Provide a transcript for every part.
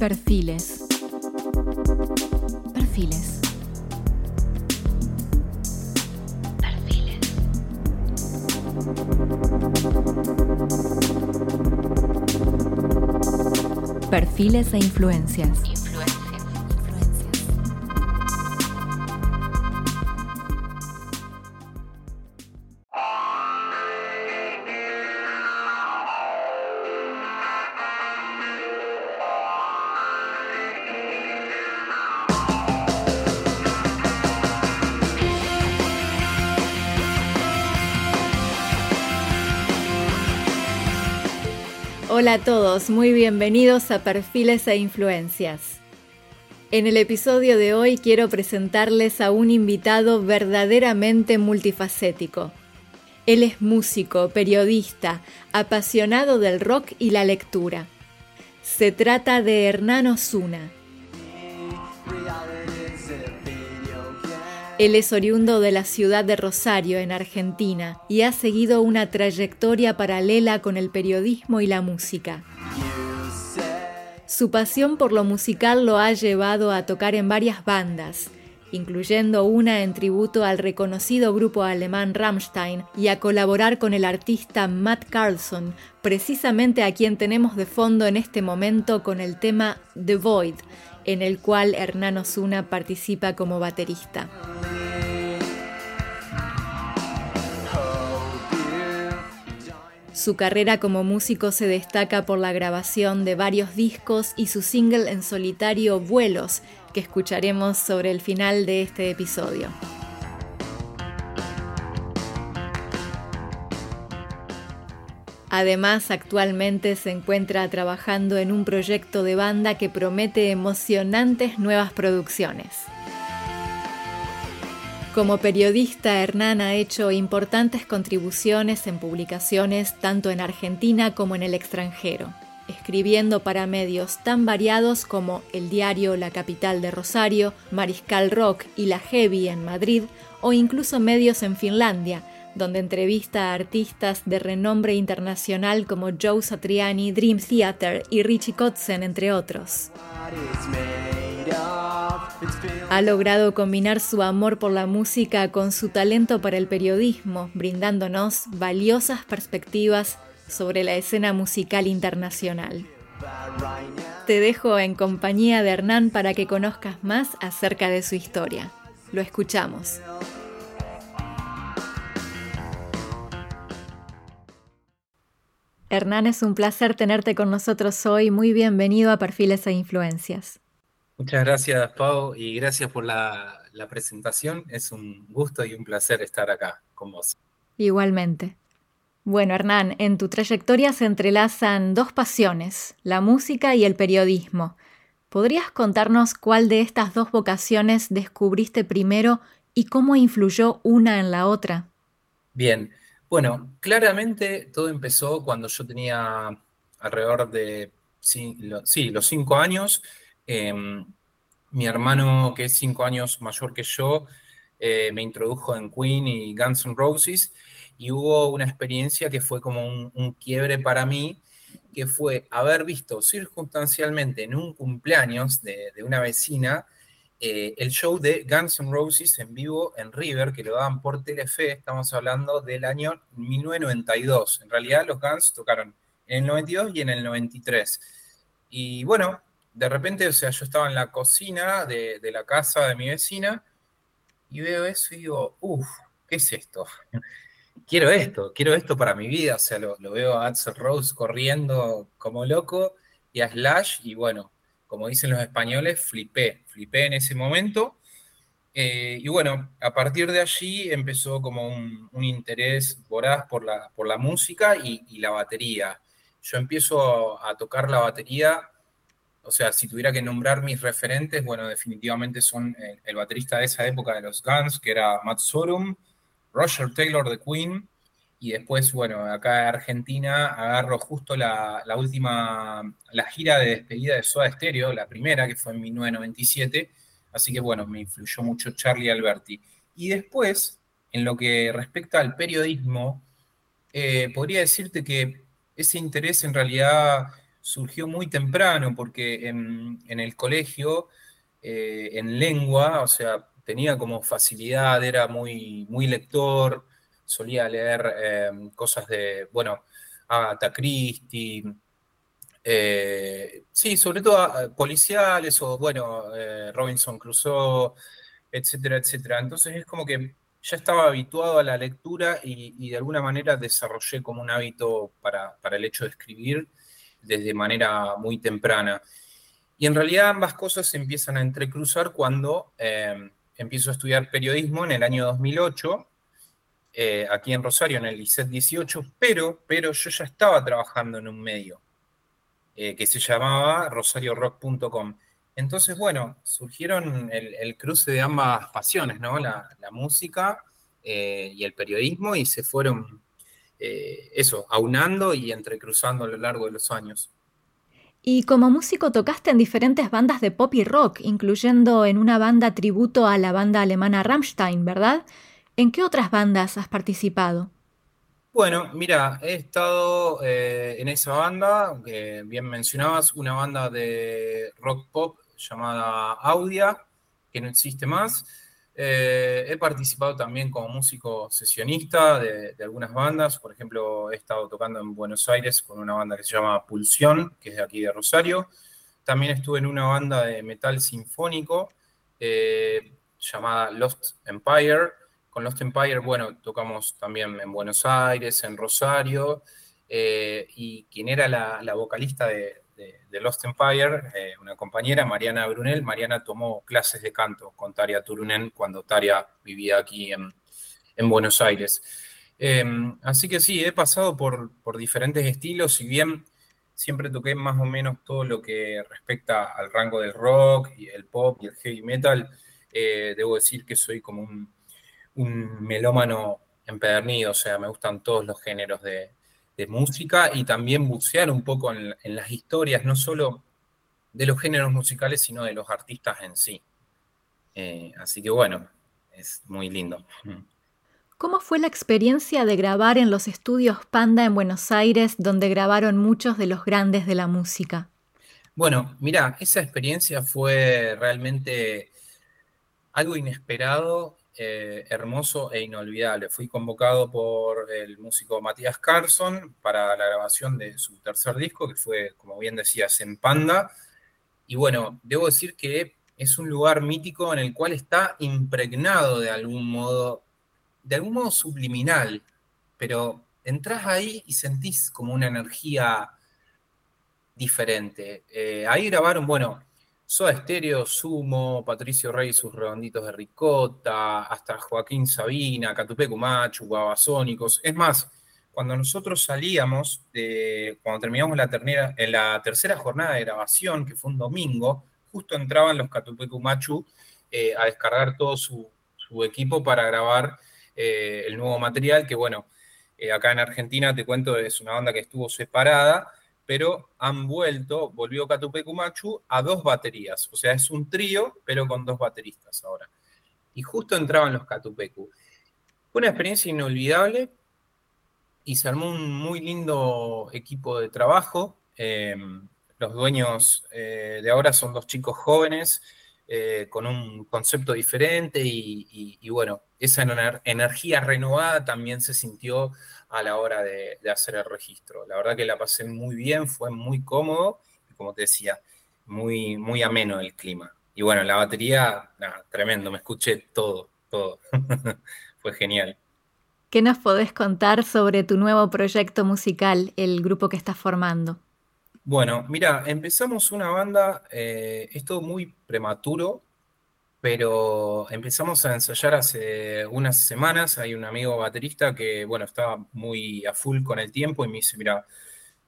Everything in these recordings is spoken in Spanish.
Perfiles. Perfiles. Perfiles. E influencias. Hola a todos, muy bienvenidos a Perfiles e Influencias. En el episodio de hoy quiero presentarles a un invitado verdaderamente multifacético. Él es músico, periodista, apasionado del rock y la lectura. Se trata de Hernán Osuna. Él es oriundo de la ciudad de Rosario, en Argentina, y ha seguido una trayectoria paralela con el periodismo y la música. Su pasión por lo musical lo ha llevado a tocar en varias bandas, incluyendo una en tributo al reconocido grupo alemán Rammstein, y a colaborar con el artista Matt Carlson, precisamente a quien tenemos de fondo en este momento con el tema The Void, en el cual Hernán Osuna participa como baterista. Su carrera como músico se destaca por la grabación de varios discos y su single en solitario Vuelos, que escucharemos sobre el final de este episodio. Además, actualmente se encuentra trabajando en un proyecto de banda que promete emocionantes nuevas producciones. Como periodista, Hernán ha hecho importantes contribuciones en publicaciones tanto en Argentina como en el extranjero, escribiendo para medios tan variados como el diario La Capital de Rosario, Mariscal Rock y La Heavy en Madrid, o incluso medios en Finlandia, donde entrevista a artistas de renombre internacional como Joe Satriani, Dream Theater y Richie Kotzen, entre otros. Ha logrado combinar su amor por la música con su talento para el periodismo, brindándonos valiosas perspectivas sobre la escena musical internacional. Te dejo en compañía de Hernán para que conozcas más acerca de su historia. Lo escuchamos. Hernán, es un placer tenerte con nosotros hoy. Muy bienvenido a Perfiles e Influencias. Muchas gracias, Pau, y gracias por la, presentación. Es un gusto y un placer estar acá con vos. Igualmente. Bueno, Hernán, en tu trayectoria se entrelazan dos pasiones, la música y el periodismo. ¿Podrías contarnos cuál de estas dos vocaciones descubriste primero y cómo influyó una en la otra? Bien, bueno, claramente todo empezó cuando yo tenía alrededor de sí, los cinco años. Em, mi hermano, que es cinco años mayor que yo, eh, me introdujo en Queen y Guns N' Roses y hubo una experiencia que fue como un, quiebre para mí, que fue haber visto circunstancialmente en un cumpleaños de una vecina eh, el show de Guns N' Roses en vivo en River, que lo daban por Telefe, estamos hablando del año 1992. En realidad los Guns tocaron en el 92 y en el 93. Y bueno, de repente, o sea, yo estaba en la cocina de, la casa de mi vecina y veo eso y digo, uff, ¿qué es esto? quiero esto, quiero esto para mi vida. O sea, lo, veo a Axel Rose corriendo como loco y a Slash y bueno, como dicen los españoles, flipé, flipé en ese momento. Eh, y bueno, a partir de allí empezó como un, interés voraz por la, por la música y, la batería. Yo empiezo a, tocar la batería, o sea, si tuviera que nombrar mis referentes, bueno, definitivamente son el, baterista de esa época de los Guns, que era Matt Sorum, Roger Taylor de Queen, y después, bueno, acá en Argentina agarro justo la, última, la gira de despedida de Soda Stereo, la primera, que fue en 1997. Así que, bueno, me influyó mucho Charlie Alberti. Y después, en lo que respecta al periodismo, eh, podría decirte que ese interés en realidad surgió muy temprano, porque en, el colegio, eh, en lengua, o sea, tenía como facilidad, era muy, muy lector, solía leer eh, cosas de, bueno, Agatha Christie, eh, sí, sobre todo ah, policiales o, bueno, Robinson Crusoe, etcétera, etcétera. Entonces es como que ya estaba habituado a la lectura y, de alguna manera desarrollé como un hábito para, el hecho de escribir desde manera muy temprana. Y en realidad ambas cosas se empiezan a entrecruzar cuando eh, empiezo a estudiar periodismo en el año 2008, eh, aquí en Rosario, en el ICET 18, pero, pero yo ya estaba trabajando en un medio eh, que se llamaba rosariorock.com. Entonces, bueno, surgieron el, cruce de ambas pasiones, ¿no? La, música eh, y el periodismo y se fueron, eso, aunando y entrecruzando a lo largo de los años. Y como músico tocaste en diferentes bandas de pop y rock, incluyendo en una banda tributo a la banda alemana Rammstein, ¿verdad? ¿En qué otras bandas has participado? Bueno, mira, he estado eh, en esa banda, que bien mencionabas, una banda de rock pop llamada Audia, que no existe más. Eh, he participado también como músico sesionista de, algunas bandas, por ejemplo, he estado tocando en Buenos Aires con una banda que se llama Pulsión, que es de aquí de Rosario. También estuve en una banda de metal sinfónico eh, llamada Lost Empire. Con Lost Empire, bueno, tocamos también en Buenos Aires, en Rosario, eh, y quien era la vocalista de, de, Lost Empire, eh, una compañera, Mariana Brunel. Mariana tomó clases de canto con Taria Turunen cuando Taria vivía aquí en, Buenos Aires. Em, así que sí, he pasado por, diferentes estilos, si bien siempre toqué más o menos todo lo que respecta al rango del rock y el pop y el heavy metal, eh, debo decir que soy como un, un melómano empedernido, o sea, me gustan todos los géneros de, de música y también bucear un poco en, las historias, no solo de los géneros musicales, sino de los artistas en sí. Eh, así que bueno, es muy lindo. ¿Cómo fue la experiencia de grabar en los estudios Panda en Buenos Aires, donde grabaron muchos de los grandes de la música? Bueno, mira, esa experiencia fue realmente algo inesperado eh, hermoso e inolvidable. Fui convocado por el músico Matías Carson para la grabación de su tercer disco, que fue, como bien decías, en Panda. Y bueno, debo decir que es un lugar mítico en el cual está impregnado de algún modo, de algún modo subliminal, pero entras ahí y sentís como una energía diferente. Eh, ahí grabaron, bueno, Soda Estéreo, Sumo, Patricio Rey, sus redonditos de ricota, hasta Joaquín Sabina, Catupecu Machu, Guabasónicos. Es más, cuando nosotros salíamos, cuando terminamos la, en la tercera jornada de grabación, que fue un domingo, justo entraban los Catupecu Machu eh, a descargar todo su, equipo para grabar eh, el nuevo material, que bueno, eh, acá en Argentina, te cuento, es una banda que estuvo separada pero han vuelto, volvió Catupecu Machu a dos baterías. O sea, es un trío, pero con dos bateristas ahora. Y justo entraban los Catupecu. Una experiencia inolvidable y se armó un muy lindo equipo de trabajo. Em, los dueños eh, de ahora son dos chicos jóvenes eh, con un concepto diferente y, bueno, esa energía renovada también se sintió a la hora de, hacer el registro. La verdad que la pasé muy bien, fue muy cómodo y como te decía, muy, muy ameno el clima. Y bueno, la batería, nada, tremendo, me escuché todo, todo. fue genial. ¿Qué nos podés contar sobre tu nuevo proyecto musical, el grupo que estás formando? Bueno, mira, empezamos una banda, eh, es todo muy prematuro, pero empezamos a ensayar hace unas semanas. Hay un amigo baterista que, bueno, estaba muy a full con el tiempo y me dice, mira,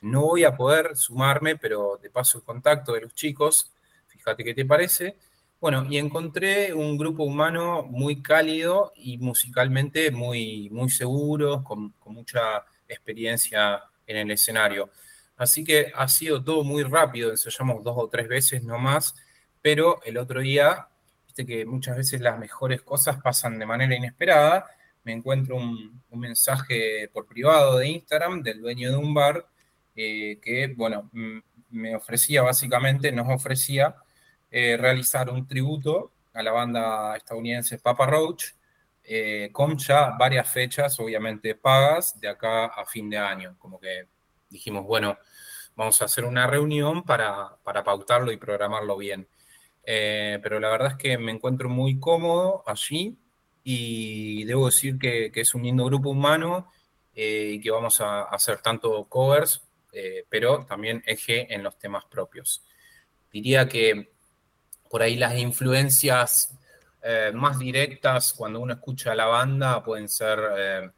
no voy a poder sumarme, pero te paso el contacto de los chicos, fíjate qué te parece. Bueno, y encontré un grupo humano muy cálido y musicalmente muy, muy seguro, con, con mucha experiencia en el escenario. Así que ha sido todo muy rápido, ensayamos dos o tres veces no más, pero el otro día que muchas veces las mejores cosas pasan de manera inesperada. Me encuentro un, mensaje por privado de Instagram del dueño de un bar eh, que, bueno, me ofrecía básicamente, nos ofrecía eh, realizar un tributo a la banda estadounidense Papa Roach, eh, con ya varias fechas, obviamente pagas, de acá a fin de año. Como que dijimos, bueno, vamos a hacer una reunión para, pautarlo y programarlo bien. Eh, pero la verdad es que me encuentro muy cómodo allí y debo decir que, es un lindo grupo humano y que vamos a hacer tanto covers, pero también eje en los temas propios. Diría que por ahí las influencias eh, más directas cuando uno escucha a la banda pueden ser eh,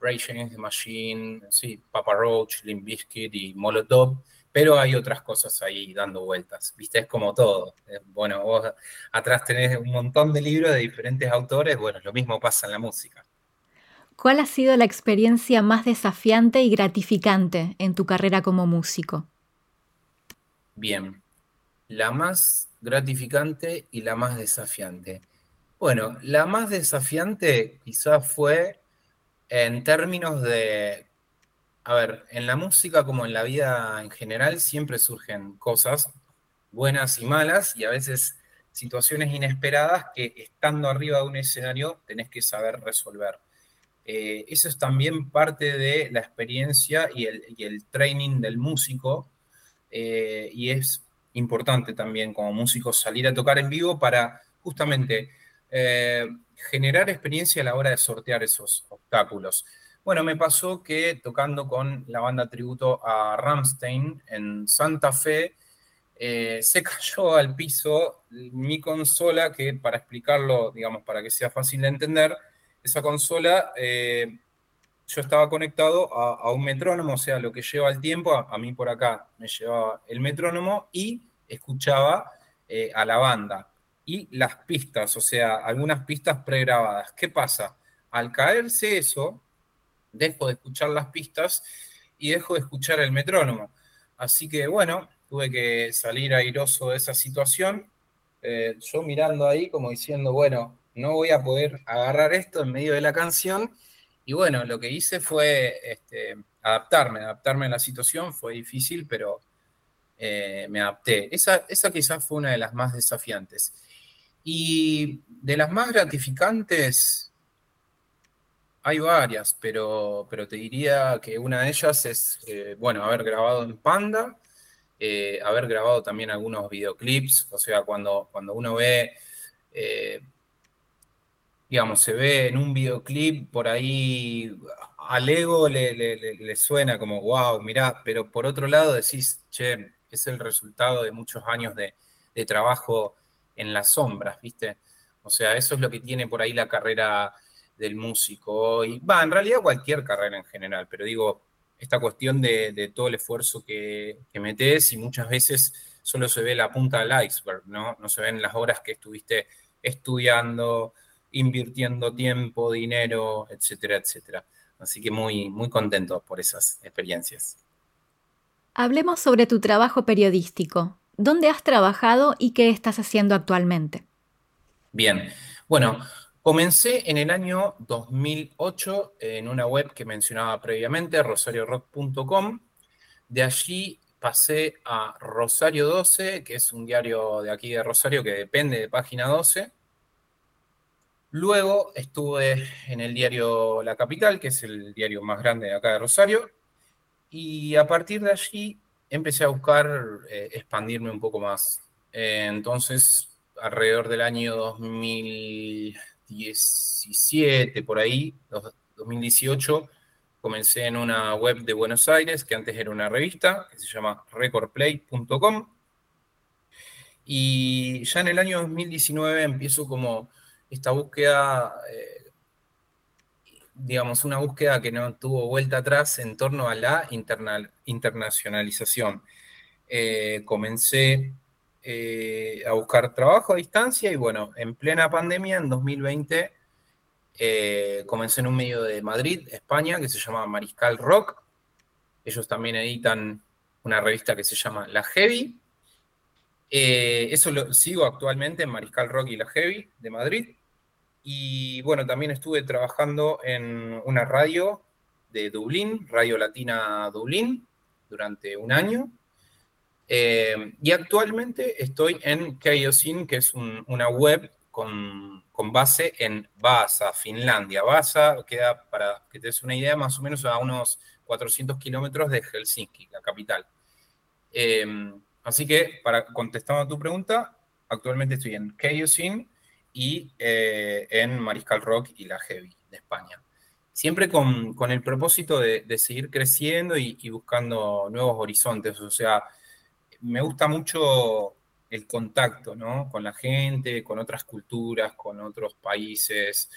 Rage Against the Machine, sí, Papa Roach, Limp Bizkit y Molotov, pero hay otras cosas ahí dando vueltas, ¿viste? Es como todo. Eh, bueno, vos atrás tenés un montón de libros de diferentes autores, bueno, lo mismo pasa en la música. ¿Cuál ha sido la experiencia más desafiante y gratificante en tu carrera como músico? Bien, la más gratificante y la más desafiante. Bueno, la más desafiante quizás fue en términos de, a ver, en la música como en la vida en general siempre surgen cosas buenas y malas y a veces situaciones inesperadas que estando arriba de un escenario tenés que saber resolver. Eh, eso es también parte de la experiencia y el, training del músico eh, y es importante también como músico salir a tocar en vivo para justamente eh, generar experiencia a la hora de sortear esos obstáculos. Bueno, me pasó que tocando con la banda tributo a Ramstein en Santa Fe, eh, se cayó al piso mi consola, que para explicarlo, digamos, para que sea fácil de entender, esa consola, eh, yo estaba conectado a, un metrónomo, o sea, lo que lleva el tiempo, a, mí por acá me llevaba el metrónomo y escuchaba eh, a la banda. Y las pistas, o sea, algunas pistas pregrabadas. ¿Qué pasa? Al caerse eso, dejo de escuchar las pistas y dejo de escuchar el metrónomo. Así que bueno, tuve que salir airoso de esa situación. Eh, yo mirando ahí como diciendo, bueno, no voy a poder agarrar esto en medio de la canción. Y bueno, lo que hice fue este, adaptarme, adaptarme a la situación. Fue difícil, pero eh, me adapté. Esa, esa quizás fue una de las más desafiantes. Y de las más gratificantes, hay varias, pero, pero te diría que una de ellas es, eh, bueno, haber grabado en Panda, eh, haber grabado también algunos videoclips, o sea, cuando, cuando uno ve, digamos, se ve en un videoclip por ahí, al ego le suena como, wow, mirá, pero por otro lado decís, che, es el resultado de muchos años de, trabajo en las sombras, ¿viste? O sea, eso es lo que tiene por ahí la carrera del músico. Y va, en realidad cualquier carrera en general, pero digo, esta cuestión de, todo el esfuerzo que, que, metes y muchas veces solo se ve la punta del iceberg, ¿no? No se ven las horas que estuviste estudiando, invirtiendo tiempo, dinero, etcétera, etcétera. Así que muy, muy contento por esas experiencias. Hablemos sobre tu trabajo periodístico. ¿Dónde has trabajado y qué estás haciendo actualmente? Bien, bueno, comencé en el año 2008 en una web que mencionaba previamente, rosariorock.com. De allí pasé a Rosario 12, que es un diario de aquí de Rosario que depende de Página 12. Luego estuve en el diario La Capital, que es el diario más grande de acá de Rosario, y a partir de allí empecé a buscar eh, expandirme un poco más. Entonces, alrededor del año 2017, por ahí, 2018, comencé en una web de Buenos Aires, que antes era una revista, que se llama recordplay.com. Y ya en el año 2019 empiezo como esta búsqueda eh, digamos, una búsqueda que no tuvo vuelta atrás en torno a la internacionalización. Eh, comencé eh, a buscar trabajo a distancia y bueno, en plena pandemia, en 2020, eh, comencé en un medio de Madrid, España, que se llama Mariscal Rock. Ellos también editan una revista que se llama La Heavy. eso lo sigo actualmente en Mariscal Rock y La Heavy de Madrid. Y bueno, también estuve trabajando en una radio de Dublín, Radio Latina Dublín, durante un año. Eh, y actualmente estoy en Keiosin, que es una web con, base en Vasa, Finlandia. Vasa queda, para que te des una idea, más o menos a unos 400 kilómetros de Helsinki, la capital. Eh, así que, para contestando a tu pregunta, actualmente estoy en Keiosin y eh, en Mariscal Rock y la Heavy de España siempre con, el propósito de, seguir creciendo y, buscando nuevos horizontes. O sea, me gusta mucho el contacto, ¿no? Con la gente, con otras culturas, con otros países.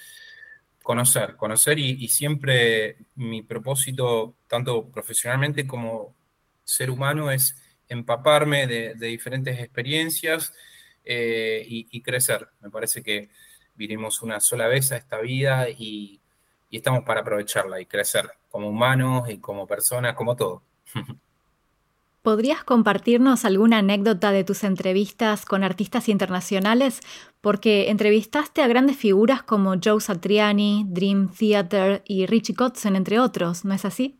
Conocer, conocer y, siempre mi propósito, tanto profesionalmente como ser humano, es empaparme de, diferentes experiencias eh, y, crecer. Me parece que vinimos una sola vez a esta vida y, y estamos para aprovecharla y crecer como humanos y como personas, como todo. ¿Podrías compartirnos alguna anécdota de tus entrevistas con artistas internacionales? Porque entrevistaste a grandes figuras como Joe Satriani, Dream Theater y Richie Kotzen, entre otros, ¿no es así?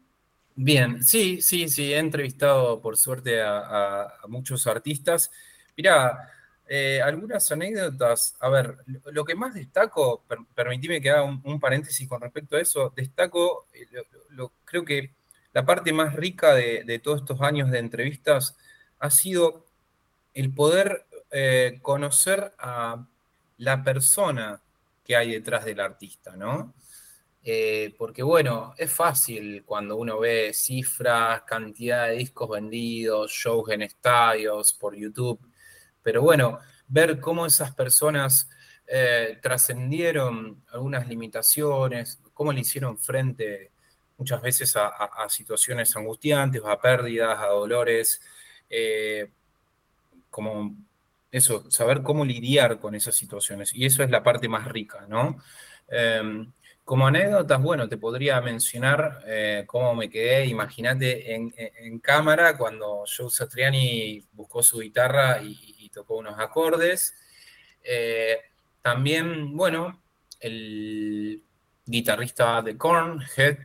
Bien, sí, sí, sí, he entrevistado por suerte a, muchos artistas. Mira, eh, algunas anécdotas. A ver, lo, que más destaco, permitime que haga un, paréntesis con respecto a eso, destaco, eh, lo, creo que la parte más rica de, todos estos años de entrevistas ha sido el poder eh, conocer a la persona que hay detrás del artista, ¿no? porque bueno, es fácil cuando uno ve cifras, cantidad de discos vendidos, shows en estadios, por YouTube, pero bueno, ver cómo esas personas eh, trascendieron algunas limitaciones, cómo le hicieron frente muchas veces a, situaciones angustiantes, a pérdidas, a dolores, eh, como eso, saber cómo lidiar con esas situaciones. Y eso es la parte más rica, ¿no? Em, como anécdotas, bueno, te podría mencionar eh, cómo me quedé, imagínate, en, cámara cuando Joe Satriani buscó su guitarra y, tocó unos acordes. Eh, también, bueno, el guitarrista de Korn, Head,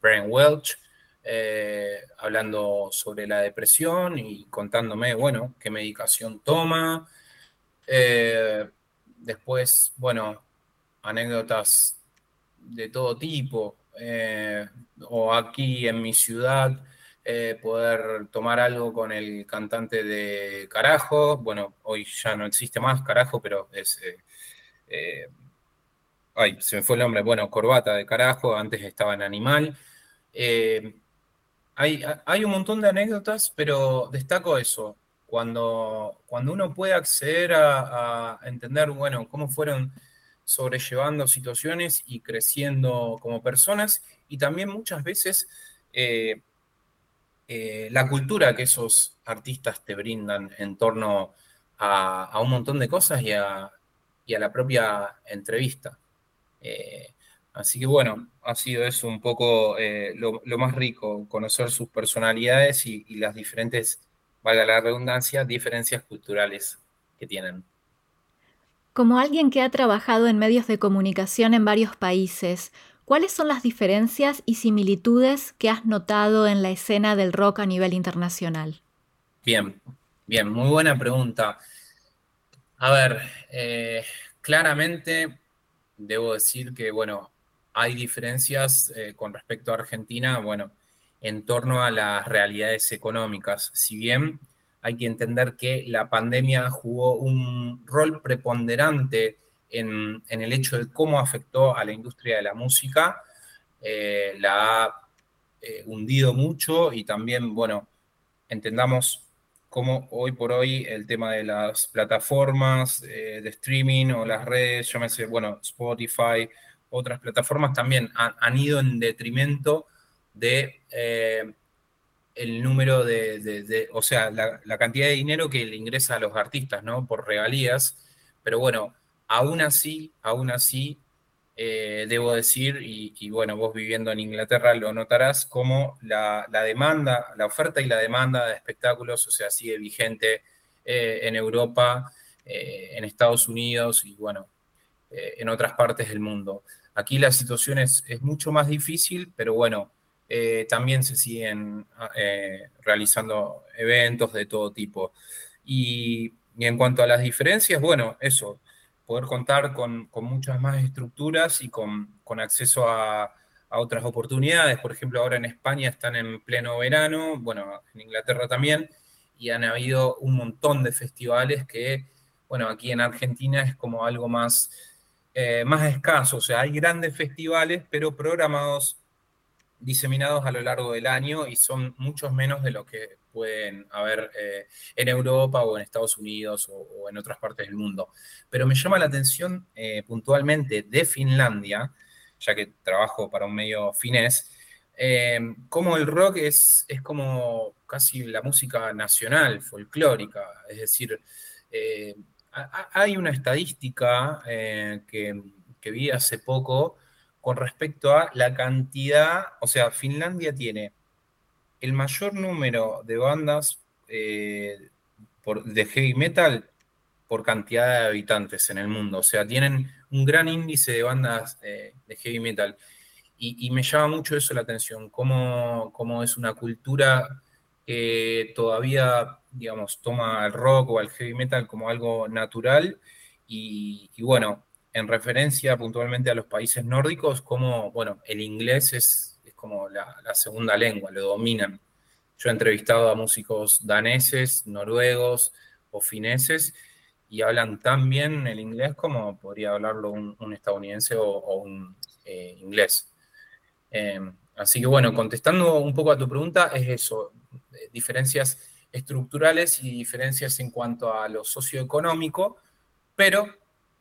Brian Welch, eh, hablando sobre la depresión y contándome, bueno, qué medicación toma. después, bueno, anécdotas de todo tipo, eh, o aquí en mi ciudad eh, poder tomar algo con el cantante de Carajo, bueno, hoy ya no existe más Carajo, pero es... Eh, ay, se me fue el nombre, bueno, Corbata de Carajo, antes estaba en Animal. Hay, hay, un montón de anécdotas, pero destaco eso, cuando, cuando uno puede acceder a, a entender, bueno, cómo fueron sobrellevando situaciones y creciendo como personas y también muchas veces eh, eh, la cultura que esos artistas te brindan en torno a, un montón de cosas y a, la propia entrevista. Eh, así que bueno, ha sido eso un poco lo, más rico, conocer sus personalidades y las diferentes, valga la redundancia, diferencias culturales que tienen. Como alguien que ha trabajado en medios de comunicación en varios países, ¿cuáles son las diferencias y similitudes que has notado en la escena del rock a nivel internacional? Bien, bien, muy buena pregunta. A ver, eh, claramente debo decir que, bueno, hay diferencias eh, con respecto a Argentina, bueno, en torno a las realidades económicas. Si bien hay que entender que la pandemia jugó un rol preponderante en, el hecho de cómo afectó a la industria de la música, eh, la ha eh, hundido mucho y también, bueno, entendamos cómo hoy por hoy el tema de las plataformas eh, de streaming o las redes, llámese, bueno, Spotify, otras plataformas también han, ido en detrimento de el número de, o sea, la, cantidad de dinero que le ingresa a los artistas, ¿no? Por regalías. Pero bueno, aún así, aún así, eh, debo decir, y, bueno, vos viviendo en Inglaterra lo notarás, como la, demanda, la oferta y la demanda de espectáculos, o sea, sigue vigente eh, en Europa, eh, en Estados Unidos y bueno, en otras partes del mundo. Aquí la situación es, mucho más difícil, pero bueno, también se siguen eh, realizando eventos de todo tipo. Y, en cuanto a las diferencias, bueno, eso, poder contar con, muchas más estructuras y con, acceso a, otras oportunidades. Por ejemplo, ahora en España están en pleno verano, bueno, en Inglaterra también, y han habido un montón de festivales que, bueno, aquí en Argentina es como algo más, eh, más escaso. O sea, hay grandes festivales, pero programados diseminados a lo largo del año y son muchos menos de lo que pueden haber eh, en Europa o en Estados Unidos o, en otras partes del mundo. Pero me llama la atención eh, puntualmente de Finlandia, ya que trabajo para un medio finés, eh, como el rock es, es como casi la música nacional, folclórica, es decir, hay una estadística que, que vi hace poco, con respecto a la cantidad, o sea, Finlandia tiene el mayor número de bandas eh, de heavy metal por cantidad de habitantes en el mundo. O sea, tienen un gran índice de bandas eh, de heavy metal. Y, me llama mucho eso la atención, cómo, cómo, es una cultura que todavía, digamos, toma el rock o el heavy metal como algo natural. y bueno, en referencia puntualmente a los países nórdicos, como, bueno, el inglés es, como la, segunda lengua, lo dominan. Yo he entrevistado a músicos daneses, noruegos o fineses y hablan tan bien el inglés como podría hablarlo un, estadounidense o, un eh, inglés. Em, así que bueno, contestando un poco a tu pregunta, es eso, eh, diferencias estructurales y diferencias en cuanto a lo socioeconómico, pero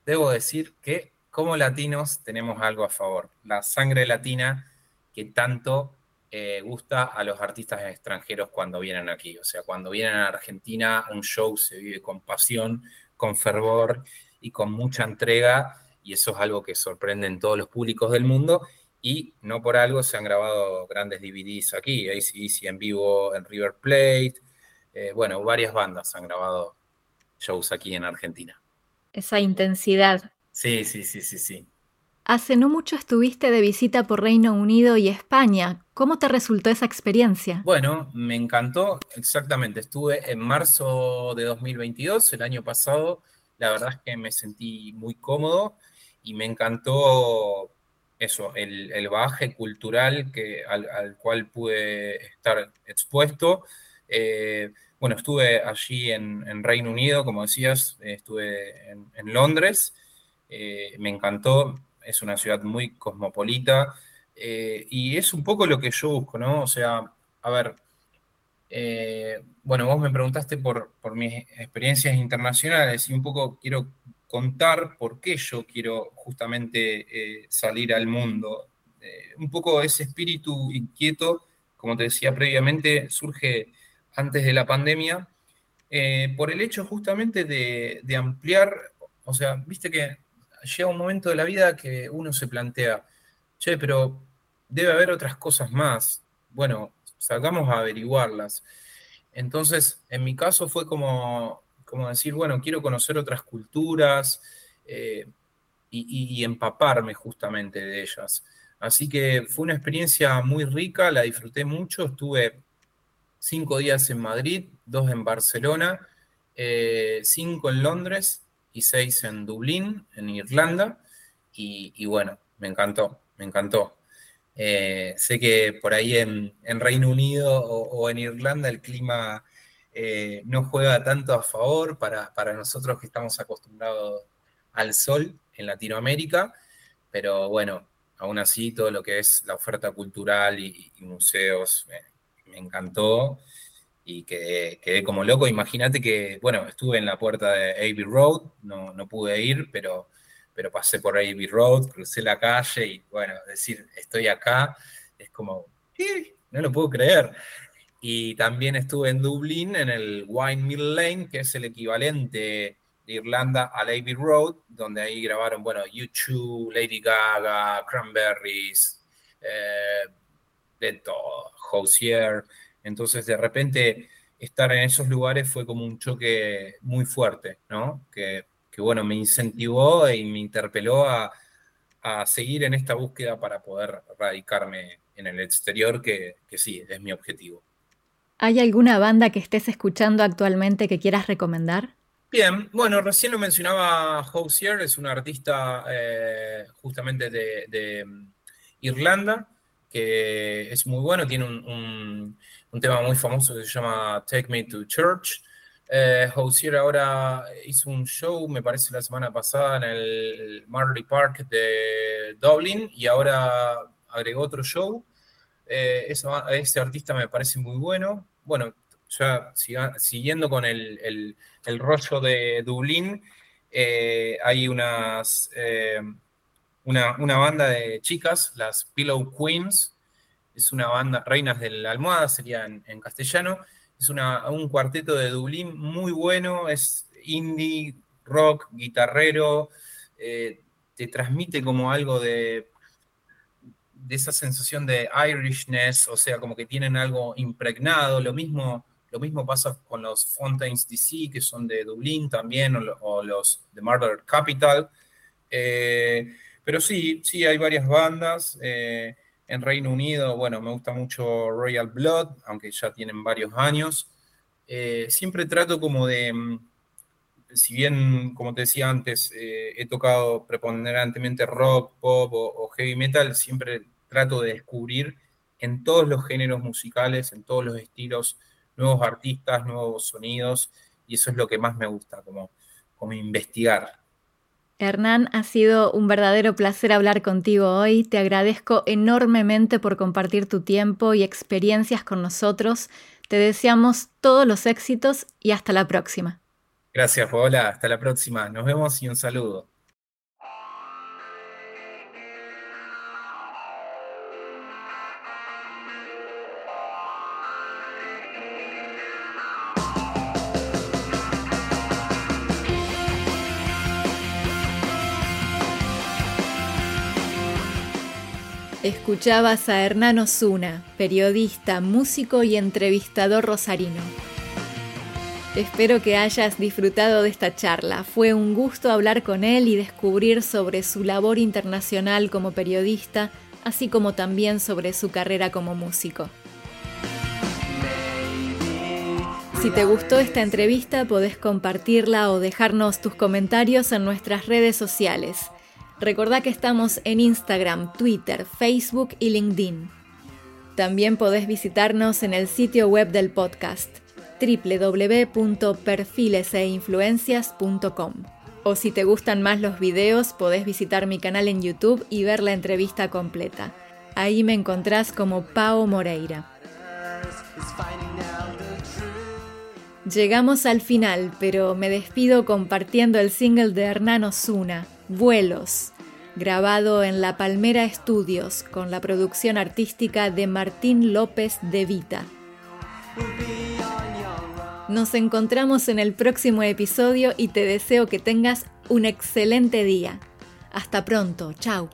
debo decir que como latinos tenemos algo a favor. La sangre latina que tanto eh, gusta a los artistas extranjeros cuando vienen aquí. O sea, cuando vienen a Argentina, un show se vive con pasión, con fervor y con mucha entrega. Y eso es algo que sorprende en todos los públicos del mundo. Y no por algo se han grabado grandes DVDs aquí. ACDC en vivo en River Plate. Eh, bueno, varias bandas han grabado shows aquí en Argentina esa intensidad. Sí, sí, sí, sí, sí. Hace no mucho estuviste de visita por Reino Unido y España. ¿Cómo te resultó esa experiencia? Bueno, me encantó, exactamente. Estuve en marzo de 2022, el año pasado. La verdad es que me sentí muy cómodo y me encantó eso, el, el bagaje cultural que, al, cual pude estar expuesto. Eh, bueno, estuve allí en, Reino Unido, como decías, estuve en, Londres, eh, me encantó, es una ciudad muy cosmopolita eh, y es un poco lo que yo busco, ¿no? O sea, a ver, eh, bueno, vos me preguntaste por, por mis experiencias internacionales y un poco quiero contar por qué yo quiero justamente salir al mundo. un poco ese espíritu inquieto, como te decía previamente, surge antes de la pandemia, eh, por el hecho justamente de, ampliar, o sea, viste que llega un momento de la vida que uno se plantea, che, pero debe haber otras cosas más. Bueno, salgamos a averiguarlas. Entonces, en mi caso fue como, como decir, bueno, quiero conocer otras culturas eh, y, empaparme justamente de ellas. Así que fue una experiencia muy rica, la disfruté mucho, estuve cinco días en Madrid, dos en Barcelona, eh, cinco en Londres y seis en Dublín, en Irlanda. Y, bueno, me encantó, me encantó. Eh, sé que por ahí en, Reino Unido o, en Irlanda el clima eh, no juega tanto a favor para, nosotros que estamos acostumbrados al sol en Latinoamérica, pero bueno, aún así todo lo que es la oferta cultural y, y museos me encantó y quedé, quedé como loco. Imagínate que, bueno, estuve en la puerta de Abbey Road, no, no pude ir, pero, pero pasé por Abbey Road, crucé la calle y, bueno, decir, estoy acá, es como, no lo puedo creer. Y también estuve en Dublín, en el Wine Mill Lane, que es el equivalente de Irlanda al Abbey Road, donde ahí grabaron, bueno, YouTube, Lady Gaga, Cranberries, eh, de. Entonces, de repente, estar en esos lugares fue como un choque muy fuerte, ¿no? Que, bueno, me incentivó y me interpeló a, a seguir en esta búsqueda para poder radicarme en el exterior, que, sí, es mi objetivo. ¿Hay alguna banda que estés escuchando actualmente que quieras recomendar? Bien, bueno, recién lo mencionaba Hosier, es un artista eh, justamente de, mm, Irlanda, que es muy bueno, tiene un, tema muy famoso que se llama Take Me to Church. Eh, Hosier ahora hizo un show, me parece la semana pasada, en el Marley Park de Dublin y ahora agregó otro show. Eh, ese artista me parece muy bueno. Bueno, ya siguiendo con el, rollo de Dublín, eh, hay unas, eh, una, banda de chicas, las Pillow Queens, es una banda, reinas de la almohada, sería en, castellano, es un cuarteto de Dublín muy bueno, es indie, rock, guitarrero, te transmite como algo de de esa sensación de Irishness, o sea, como que tienen algo impregnado. Lo mismo, lo mismo pasa con los Fontaines DC, que son de Dublín también, o, los de Murder Capital. Eh, pero sí, sí, hay varias bandas. Eh, en Reino Unido, bueno, me gusta mucho Royal Blood, aunque ya tienen varios años. Eh, siempre trato como de, mm, si bien, como te decía antes, he tocado preponderantemente rock, pop o, heavy metal, siempre trato de descubrir en todos los géneros musicales, en todos los estilos, nuevos artistas, nuevos sonidos, y eso es lo que más me gusta, como, como investigar. Hernán, ha sido un verdadero placer hablar contigo hoy. Te agradezco enormemente por compartir tu tiempo y experiencias con nosotros. Te deseamos todos los éxitos y hasta la próxima. Gracias, Paola. Hasta la próxima. Nos vemos y un saludo. Escuchabas a Hernán Osuna, periodista, músico y entrevistador rosarino. Espero que hayas disfrutado de esta charla. Fue un gusto hablar con él y descubrir sobre su labor internacional como periodista, así como también sobre su carrera como músico. Si te gustó esta entrevista, podés compartirla o dejarnos tus comentarios en nuestras redes sociales. Recordá que estamos en Instagram, Twitter, Facebook y LinkedIn. También podés visitarnos en el sitio web del podcast www.perfileseinfluencias.com. O si te gustan más los videos, podés visitar mi canal en YouTube y ver la entrevista completa. Ahí me encontrás como Pao Moreira. Llegamos al final, pero me despido compartiendo el single de Hernán Osuna, Vuelos, grabado en La Palmera Studios con la producción artística de Martín López de Vita. Nos encontramos en el próximo episodio y te deseo que tengas un excelente día. Hasta pronto, chao.